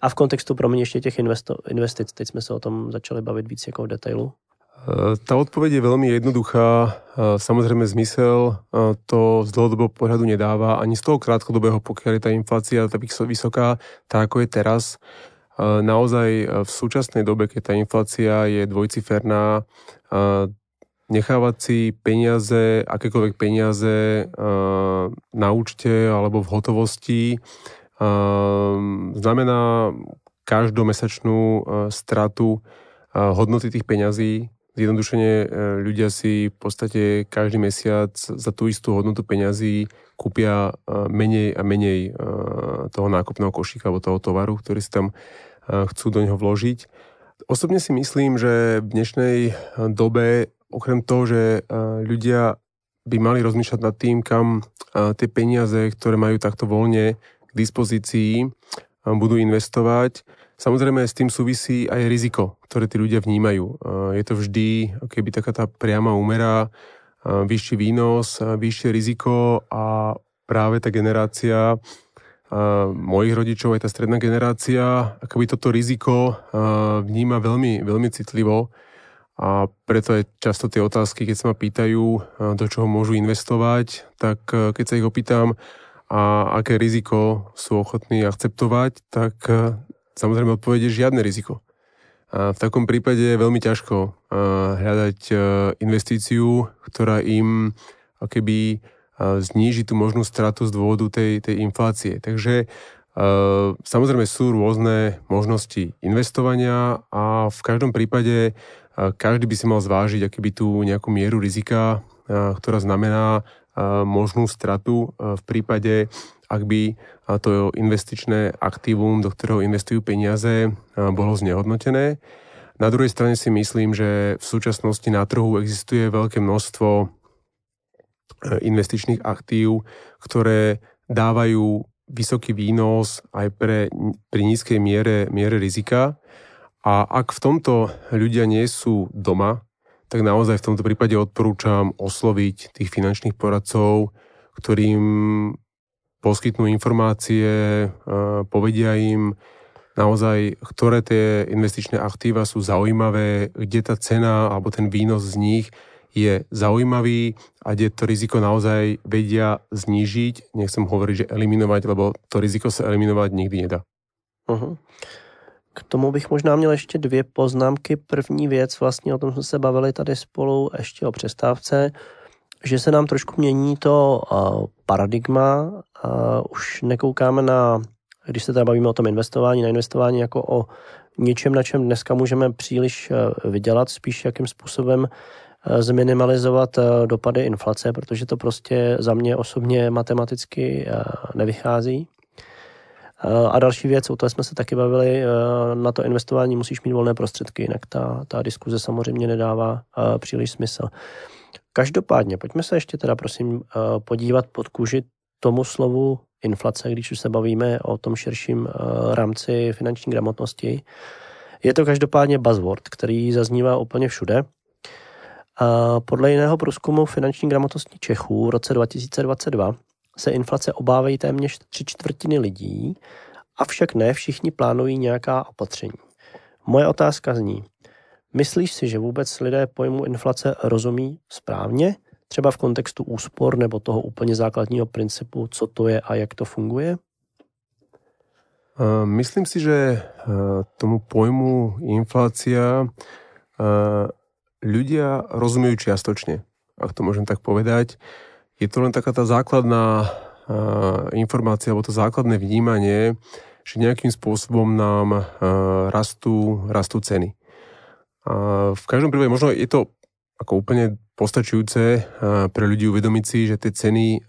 A v kontextu pro mě ještě těch investo, investic, teď jsme se o tom začali bavit víc jako v detailu. Eh, tá odpoveď je veľmi jednoduchá. Eh, samozrejme zmysel to z dlhodobého pohľadu nedáva, ani z toho krátkodobého, pokiaľ je tá inflácia tak vysoká, tak ako je teraz, naozaj e, v súčasnej dobe, keď tá inflácia je dvojciferná, nechávať si peniaze, akékoľvek peniaze na účte alebo v hotovosti znamená každomesačnú stratu hodnoty tých peňazí. Zjednodušene e, ľudia si v podstate každý mesiac za tú istú hodnotu peňazí kúpia menej a menej toho nákupného košíka alebo toho tovaru, ktorý si tam chcú do neho vložiť. Osobne si myslím, že v dnešnej dobe, okrem toho, že ľudia by mali rozmýšľať nad tým, kam tie peniaze, ktoré majú takto voľne k dispozícii, budú investovať. Samozrejme s tým súvisí aj riziko, ktoré tí ľudia vnímajú. Je to vždy keby taká tá priama úmera, vyšší výnos, vyššie riziko a práve tá generácia mojich rodičov, aj tá stredná generácia, akoby toto riziko vníma veľmi, veľmi citlivo a preto aj často tie otázky, keď sa ma pýtajú, do čoho môžu investovať, tak keď sa ich opýtam, a aké riziko sú ochotní akceptovať, tak samozrejme odpovede žiadne riziko. A v takom prípade je veľmi ťažko hľadať investíciu, ktorá im keby znížiť tú možnú stratu z dôvodu tej, tej inflácie. Takže samozrejme sú rôzne možnosti investovania a v každom prípade každý by si mal zvážiť, aký by tu nejakú mieru rizika, ktorá znamená možnú stratu v prípade, ak by to investičné aktívum, do ktorého investujú peniaze, bolo znehodnotené. Na druhej strane si myslím, že v súčasnosti na trhu existuje veľké množstvo e, investičných aktív, ktoré dávajú vysoký výnos aj pre, pri nízkej miere, miere rizika. A ak v tomto ľudia nie sú doma, tak naozaj v tomto prípade odporúčam osloviť tých finančných poradcov, ktorým poskytnú informácie, povedia im, naozaj, ktoré tie investičné aktíva sú zaujímavé, kde tá cena alebo ten výnos z nich je zaujímavý a kde to riziko naozaj vedia znížiť. Nechcem hovoriť, že eliminovať, lebo to riziko sa eliminovať nikdy nedá. Uh-huh. K tomu bych možná měl ještě dvě poznámky. První věc, vlastně o tom jsme se bavili tady spolu ještě o přestávce, že se nám trošku mění to uh, paradigma. Uh, už nekoukáme na když se teda bavíme o tom investování, na investování jako o něčem, na čem dneska můžeme příliš eh, vydělat, spíš jakým způsobem eh, zminimalizovat eh, dopady inflace, protože to prostě za mě osobně matematicky nevychází. A další věc, o té jsme se taky bavili, na to investování musíš mít volné prostředky, jinak ta, ta diskuze samozřejmě nedává příliš smysl. Každopádně, pojďme se ještě teda prosím podívat pod kůži tomu slovu inflace, když už se bavíme o tom širším eh, rámci finanční gramotnosti. Je to každopádně buzzword, který zaznívá úplně všude. Podle jiného průzkumu finanční gramotnosti Čechů v roce 2022 se inflace obávají téměř tři čtvrtiny lidí, avšak ne všichni plánují nějaká opatření. Moje otázka zní, myslíš si, že vůbec lidé pojmu inflace rozumí správně třeba v kontextu úspor nebo toho úplně základního principu, co to je a jak to funguje? Myslím si, že tomu pojmu inflácia ľudia rozumejú čiastočne, ak to môžem tak povedať. Je to len taká tá základná informácia alebo to základné vnímanie, že nejakým spôsobom nám rastú, rastú ceny. V každom prípade možno je to ako úplne postačujúce pre ľudí uvedomiť si, že tie ceny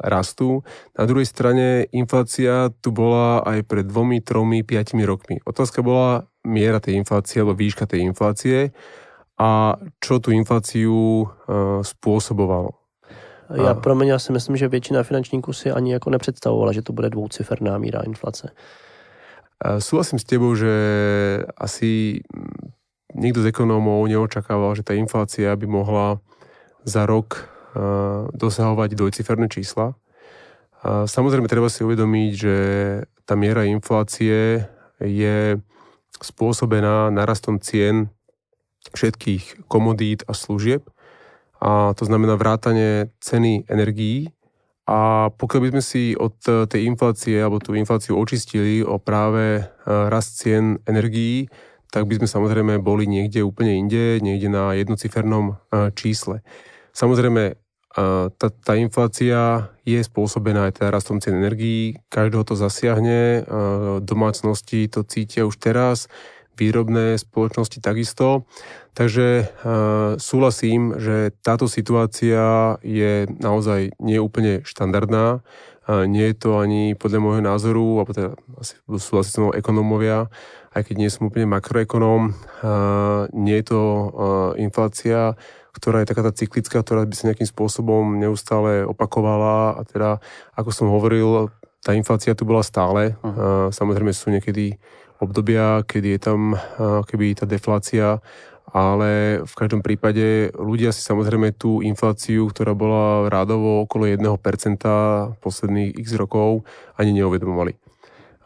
rastú. Na druhej strane inflácia tu bola aj pred dvomi, tromi, piatimi rokmi. Otázka bola miera tej inflácie alebo výška tej inflácie a čo tú infláciu spôsobovalo. Já pro mě si myslím, že většina finančníků si ani jako nepředstavovala, že to bude dvouciferná míra inflace. Súhlasím s tebou, že asi nikto z ekonómov neočakával, že tá inflácia by mohla za rok dosahovať dvojciferné čísla. Samozrejme, treba si uvedomiť, že tá miera inflácie je spôsobená narastom cien všetkých komodít a služieb. A to znamená vrátanie ceny energií. A pokiaľ by sme si od tej inflácie alebo tú infláciu očistili o práve rast cien energií, tak by sme samozrejme boli niekde úplne inde, niekde na jednocifernom čísle. Samozrejme, tá, tá inflácia je spôsobená aj teda rastom cien energií, každého to zasiahne, domácnosti to cítia už teraz, výrobné spoločnosti takisto. Takže súhlasím, že táto situácia je naozaj neúplne štandardná. Nie je to ani podľa môjho názoru, alebo teda asi súhlasí s ekonómovia, aj keď nie som úplne makroekonóm, nie je to inflácia, ktorá je taká tá cyklická, ktorá by sa nejakým spôsobom neustále opakovala a teda, ako som hovoril, tá inflácia tu bola stále. Uh-huh. Samozrejme sú niekedy obdobia, kedy je tam keby tá deflácia, ale v každom prípade ľudia si samozrejme tú infláciu, ktorá bola rádovo okolo 1% posledných x rokov, ani neuvedomovali.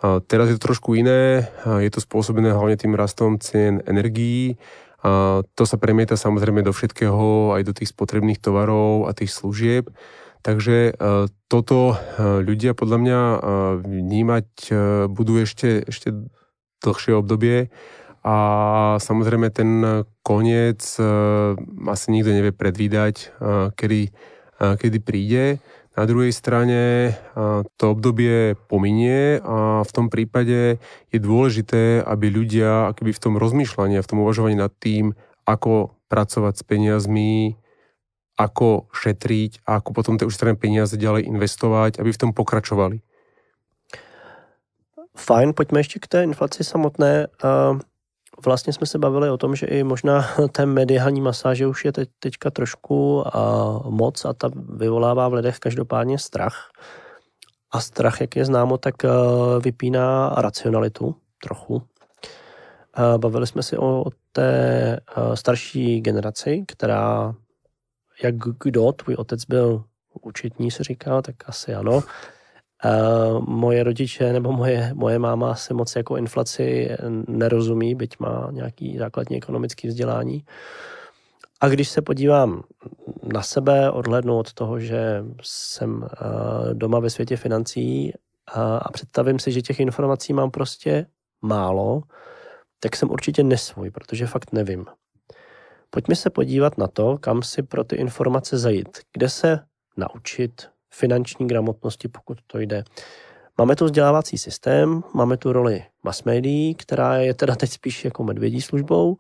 Teraz je to trošku iné, je to spôsobené hlavne tým rastom cien energií. A to sa premieta samozrejme do všetkého, aj do tých spotrebných tovarov a tých služieb. Takže toto ľudia podľa mňa vnímať budú ešte, ešte dlhšie obdobie a samozrejme ten koniec asi nikto nevie predvídať, kedy, kedy príde. Na druhej strane to obdobie pominie a v tom prípade je dôležité, aby ľudia akoby v tom rozmýšľaní a v tom uvažovaní nad tým, ako pracovať s peniazmi, ako šetriť a ako potom tie ušetrené peniaze ďalej investovať, aby v tom pokračovali. Fajn, pojďme ještě k té inflaci samotné. Vlastně jsme se bavili o tom, že i možná té mediální masáže už je teď, teďka trošku moc a ta vyvolává v lidech každopádně strach. A strach, jak je známo, tak vypíná racionalitu trochu. Bavili jsme si o té starší generaci, která, jak kdo, tvůj otec byl účetní, se říká, tak asi ano. Moje rodiče nebo moje, moje máma se moc jako inflaci nerozumí, byť má nějaký základní ekonomický vzdělání. A když se podívám na sebe, odhlednu od toho, že jsem uh, doma ve světě financí a představím si, že těch informací mám prostě málo, tak jsem určitě nesvůj, protože fakt nevím. Pojďme se podívat na to, kam si pro ty informace zajít, kde se naučit finanční gramotnosti, pokud to jde. Máme tu vzdělávací systém, máme tu roli mass médií, která je teda teď spíš jako medvědí službou.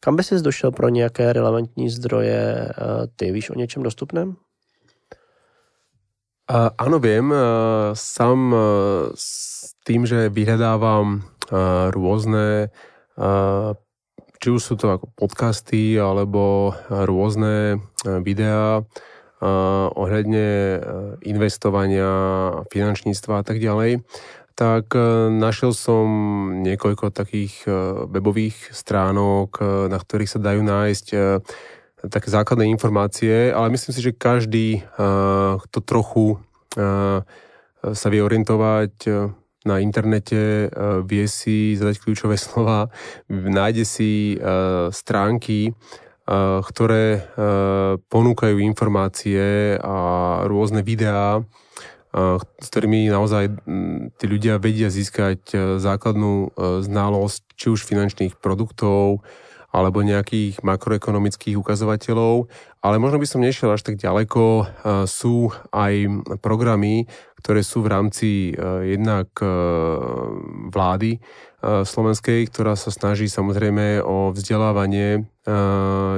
Kam by jsi došel pro nějaké relevantní zdroje? Eh, ty víš o něčem dostupném? Uh, áno, viem. Uh, sám uh, s tým, že vyhľadávam uh, rôzne, uh, či už sú to ako podcasty, alebo rôzne uh, videá, ohľadne investovania, finančníctva a tak ďalej, tak našiel som niekoľko takých webových stránok, na ktorých sa dajú nájsť také základné informácie, ale myslím si, že každý, kto trochu sa vie orientovať na internete, vie si zadať kľúčové slova, nájde si stránky, ktoré ponúkajú informácie a rôzne videá, s ktorými naozaj tí ľudia vedia získať základnú znalosť či už finančných produktov, alebo nejakých makroekonomických ukazovateľov, ale možno by som nešiel až tak ďaleko. Sú aj programy, ktoré sú v rámci jednak vlády, slovenskej, ktorá sa snaží samozrejme o vzdelávanie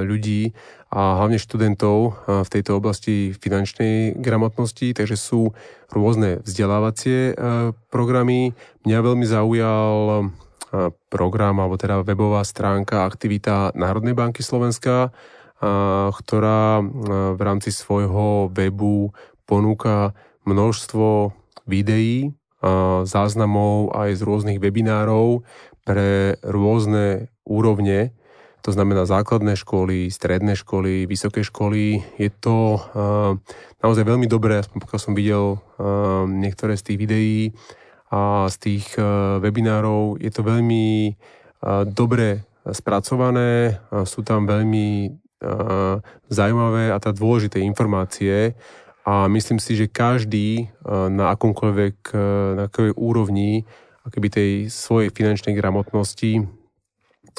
ľudí a hlavne študentov v tejto oblasti finančnej gramotnosti, takže sú rôzne vzdelávacie programy. Mňa veľmi zaujal program, alebo teda webová stránka aktivita Národnej banky Slovenska, ktorá v rámci svojho webu ponúka množstvo videí záznamov aj z rôznych webinárov pre rôzne úrovne, to znamená základné školy, stredné školy, vysoké školy. Je to naozaj veľmi dobré, aspoň pokiaľ som videl niektoré z tých videí a z tých webinárov. Je to veľmi dobre spracované, sú tam veľmi zaujímavé a tá dôležité informácie a myslím si, že každý na akomkoľvek, na akej úrovni akoby tej svojej finančnej gramotnosti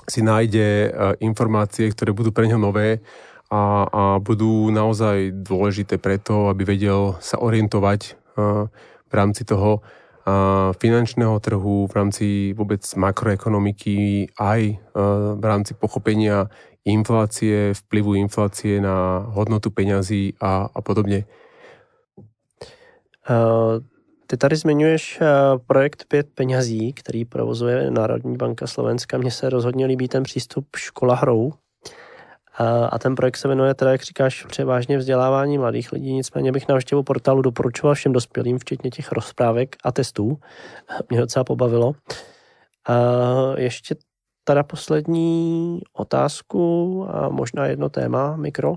si nájde informácie, ktoré budú pre ňo nové a, a budú naozaj dôležité preto, aby vedel sa orientovať v rámci toho finančného trhu, v rámci vôbec makroekonomiky, aj v rámci pochopenia inflácie, vplyvu inflácie na hodnotu peňazí a, a podobne. Eh, ty tady zmiňuješ eh, projekt Pět penězí, který provozuje Národní banka Slovenska. Mně se rozhodně líbí ten přístup škola hrou. A ten projekt se jmenuje teda, jak říkáš, převážně vzdělávání mladých lidí. Nicméně bych návštěvu portálu doporučoval všem dospělým, včetně těch rozprávek a testů. Mě docela pobavilo. A ještě teda poslední otázku a možná jedno téma, mikro.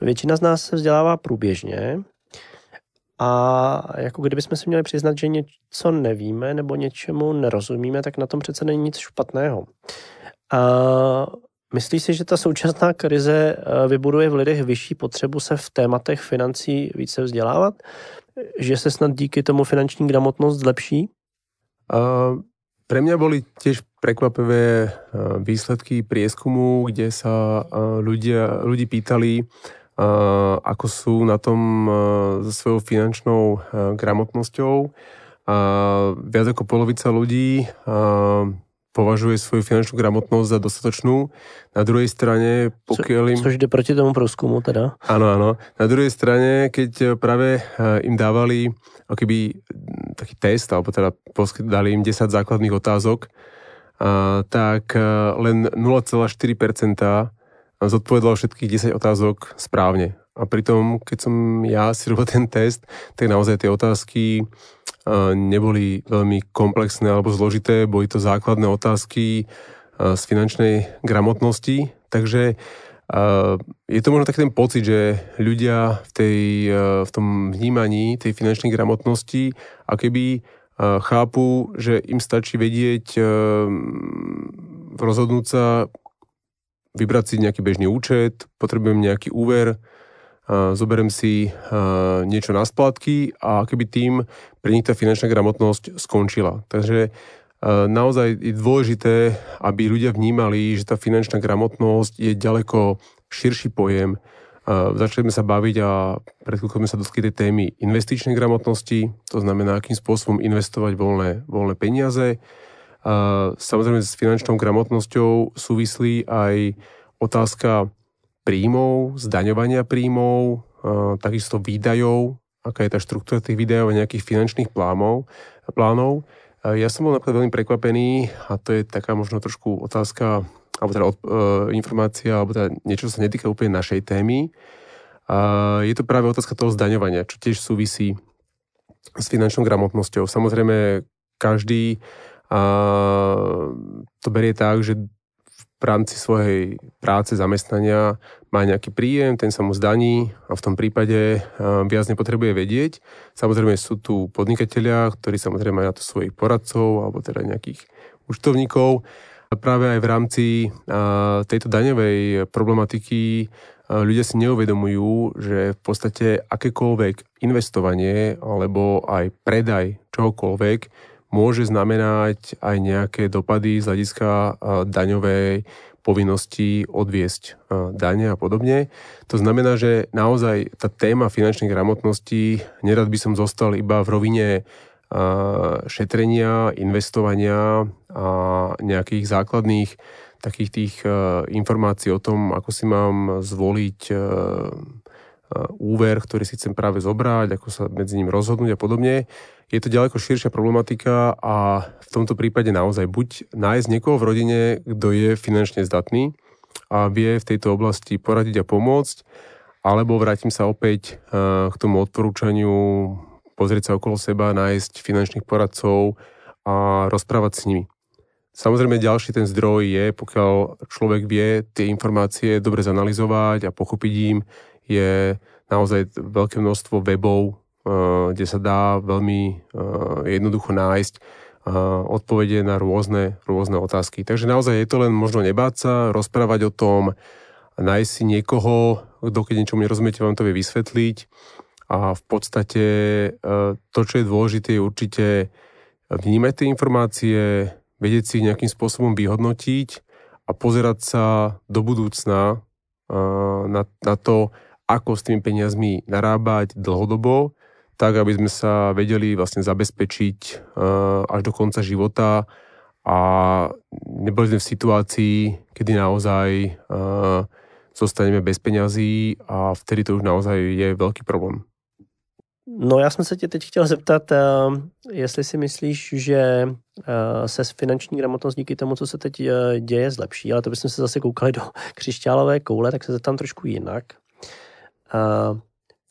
Většina z nás se vzdělává průběžně, a jako kdybychom si měli přiznat, že něco nevíme nebo něčemu nerozumíme, tak na tom přece není nic špatného. A myslíš si, že ta současná krize eh, vybuduje v lidech vyšší potřebu se v tématech financí více vzdělávat? Že se snad díky tomu finanční gramotnost zlepší? Uh, pre mňa boli tiež prekvapivé výsledky prieskumu, kde sa ľudia, ľudí pýtali, ako sú na tom so svojou finančnou gramotnosťou. Viac ako polovica ľudí považuje svoju finančnú gramotnosť za dostatočnú. Na druhej strane, pokiaľ im... Co, což jde proti tomu průzkumu teda. Áno, áno. Na druhej strane, keď práve im dávali akýby taký test, alebo teda dali im 10 základných otázok, tak len 0,4% zodpovedalo všetkých 10 otázok správne. A pritom, keď som ja si robil ten test, tak naozaj tie otázky neboli veľmi komplexné alebo zložité, boli to základné otázky z finančnej gramotnosti, takže je to možno taký ten pocit, že ľudia v, tej, v tom vnímaní tej finančnej gramotnosti a keby chápu, že im stačí vedieť rozhodnúť sa, vybrať si nejaký bežný účet, potrebujem nejaký úver, zoberiem si niečo na splátky a keby tým pre nich tá finančná gramotnosť skončila. Takže naozaj je dôležité, aby ľudia vnímali, že tá finančná gramotnosť je ďaleko širší pojem. Začali sme sa baviť a pred chvíľkou sme sa dotkli tej témy investičnej gramotnosti, to znamená, akým spôsobom investovať voľné, voľné peniaze. Samozrejme s finančnou gramotnosťou súvislí aj otázka príjmov, zdaňovania príjmov, takisto výdajov, aká je tá štruktúra tých výdajov a nejakých finančných plánov. plánov. Ja som bol napríklad veľmi prekvapený a to je taká možno trošku otázka, alebo teda od, e, informácia, alebo teda niečo, čo sa netýka úplne našej témy. A je to práve otázka toho zdaňovania, čo tiež súvisí s finančnou gramotnosťou. Samozrejme, každý a, to berie tak, že v rámci svojej práce, zamestnania má nejaký príjem, ten sa mu zdaní a v tom prípade viac nepotrebuje vedieť. Samozrejme sú tu podnikatelia, ktorí samozrejme majú na to svojich poradcov alebo teda nejakých účtovníkov. A práve aj v rámci tejto daňovej problematiky ľudia si neuvedomujú, že v podstate akékoľvek investovanie alebo aj predaj čohokoľvek môže znamenať aj nejaké dopady z hľadiska daňovej povinnosti odviesť dane a podobne. To znamená, že naozaj tá téma finančnej gramotnosti, nerad by som zostal iba v rovine šetrenia, investovania a nejakých základných takých tých informácií o tom, ako si mám zvoliť úver, ktorý si chcem práve zobrať, ako sa medzi ním rozhodnúť a podobne. Je to ďaleko širšia problematika a v tomto prípade naozaj buď nájsť niekoho v rodine, kto je finančne zdatný a vie v tejto oblasti poradiť a pomôcť, alebo vrátim sa opäť k tomu odporúčaniu pozrieť sa okolo seba, nájsť finančných poradcov a rozprávať s nimi. Samozrejme, ďalší ten zdroj je, pokiaľ človek vie tie informácie dobre zanalizovať a pochopiť im, je naozaj veľké množstvo webov, eh, kde sa dá veľmi eh, jednoducho nájsť eh, odpovede na rôzne, rôzne otázky. Takže naozaj je to len možno nebáť sa, rozprávať o tom, nájsť si niekoho, kto keď niečomu nerozumiete, vám to vie vysvetliť. A v podstate to, čo je dôležité, je určite vnímať tie informácie, vedieť si ich nejakým spôsobom vyhodnotiť a pozerať sa do budúcna na, na to, ako s tými peniazmi narábať dlhodobo, tak aby sme sa vedeli vlastne zabezpečiť uh, až do konca života a neboli sme v situácii, kedy naozaj uh, zostaneme bez peňazí a vtedy to už naozaj je veľký problém. No já jsem se tě teď chtěl zeptat, uh, jestli si myslíš, že se finanční gramotnost díky tomu, co se teď děje, zlepší, ale to bychom se zase koukali do křišťálové koule, tak se zeptám trošku jinak.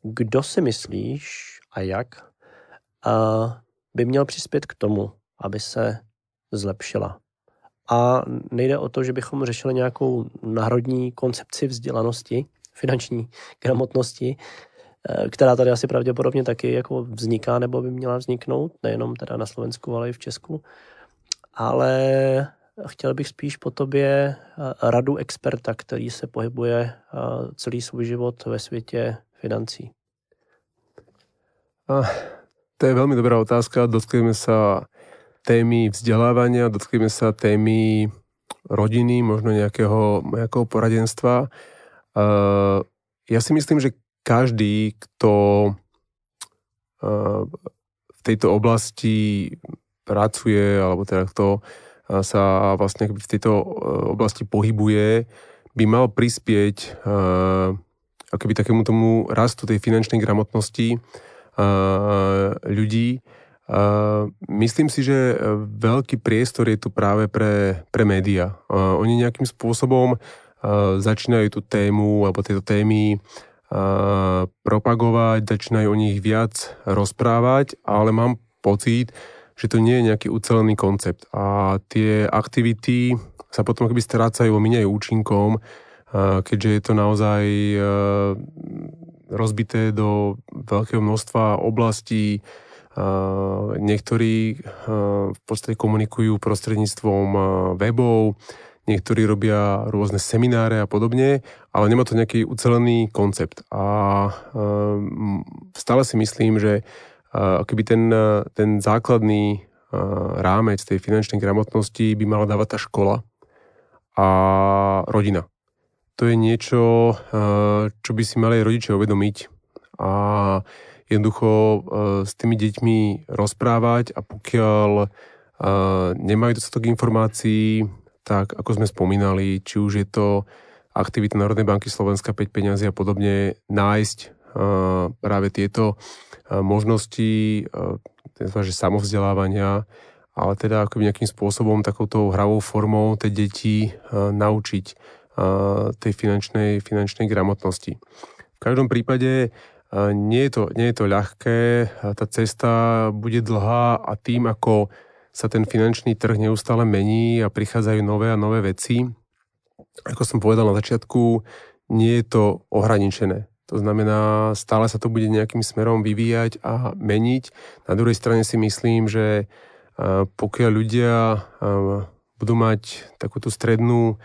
Kdo si myslíš a jak by měl přispět k tomu, aby se zlepšila? A nejde o to, že bychom řešili nějakou národní koncepci vzdělanosti, finanční gramotnosti, e, která tady asi pravděpodobně taky jako vzniká nebo by měla vzniknout, nejenom teda na Slovensku, ale i v Česku. Ale chtěl bych spíš po tobě eh, radu experta, který se pohybuje eh, celý svůj život ve světě financí. A, to je veľmi dobrá otázka. Dotkneme sa témy vzdelávania, dotkneme sa témy rodiny, možno nejakého, nejakého poradenstva. ja si myslím, že každý, kto v tejto oblasti pracuje, alebo teda kto sa vlastne v tejto oblasti pohybuje, by mal prispieť akoby takému tomu rastu tej finančnej gramotnosti ľudí. Myslím si, že veľký priestor je tu práve pre, pre média. Oni nejakým spôsobom začínajú tú tému alebo tieto témy propagovať, začínajú o nich viac rozprávať, ale mám pocit, že to nie je nejaký ucelený koncept. A tie aktivity sa potom keby strácajú, míňajú účinkom, keďže je to naozaj rozbité do veľkého množstva oblastí. Niektorí v podstate komunikujú prostredníctvom webov, niektorí robia rôzne semináre a podobne, ale nemá to nejaký ucelený koncept. A stále si myslím, že keby ten, ten základný rámec tej finančnej gramotnosti by mala dávať tá škola a rodina to je niečo, eh, čo by si mali aj rodičia uvedomiť a jednoducho eh, s tými deťmi rozprávať a pokiaľ eh, nemajú dostatok informácií, tak ako sme spomínali, či už je to aktivita Národnej banky Slovenska 5 peniazy a podobne, nájsť práve tieto možnosti že samovzdelávania, ale teda ako nejakým spôsobom, takouto hravou formou tie deti naučiť tej finančnej, finančnej gramotnosti. V každom prípade nie je, to, nie je to ľahké, tá cesta bude dlhá a tým, ako sa ten finančný trh neustále mení a prichádzajú nové a nové veci, ako som povedal na začiatku, nie je to ohraničené. To znamená, stále sa to bude nejakým smerom vyvíjať a meniť. Na druhej strane si myslím, že pokiaľ ľudia budú mať takúto strednú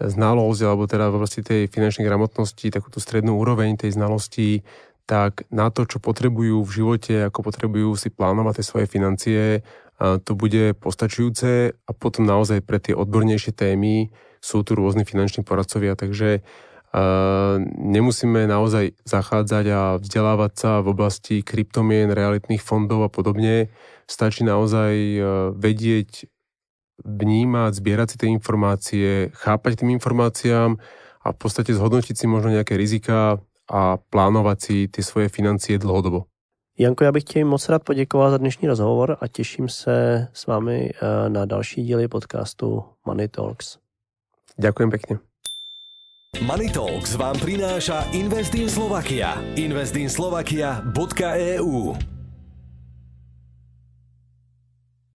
znalosť, alebo teda v oblasti tej finančnej gramotnosti, takúto strednú úroveň tej znalosti, tak na to, čo potrebujú v živote, ako potrebujú si plánovať tie svoje financie, to bude postačujúce a potom naozaj pre tie odbornejšie témy sú tu rôzni finanční poradcovia, takže nemusíme naozaj zachádzať a vzdelávať sa v oblasti kryptomien, realitných fondov a podobne. Stačí naozaj vedieť vnímať, zbierať si tie informácie, chápať tým informáciám a v podstate zhodnotiť si možno nejaké rizika a plánovať si ty svoje financie dlhodobo. Janko, já bych ti moc rád poděkoval za dnešní rozhovor a těším se s vámi eh, na další díly podcastu Money Talks. Ďakujem pekne. Money Talks vám prináša Investin Slovakia. Investinslovakia.eu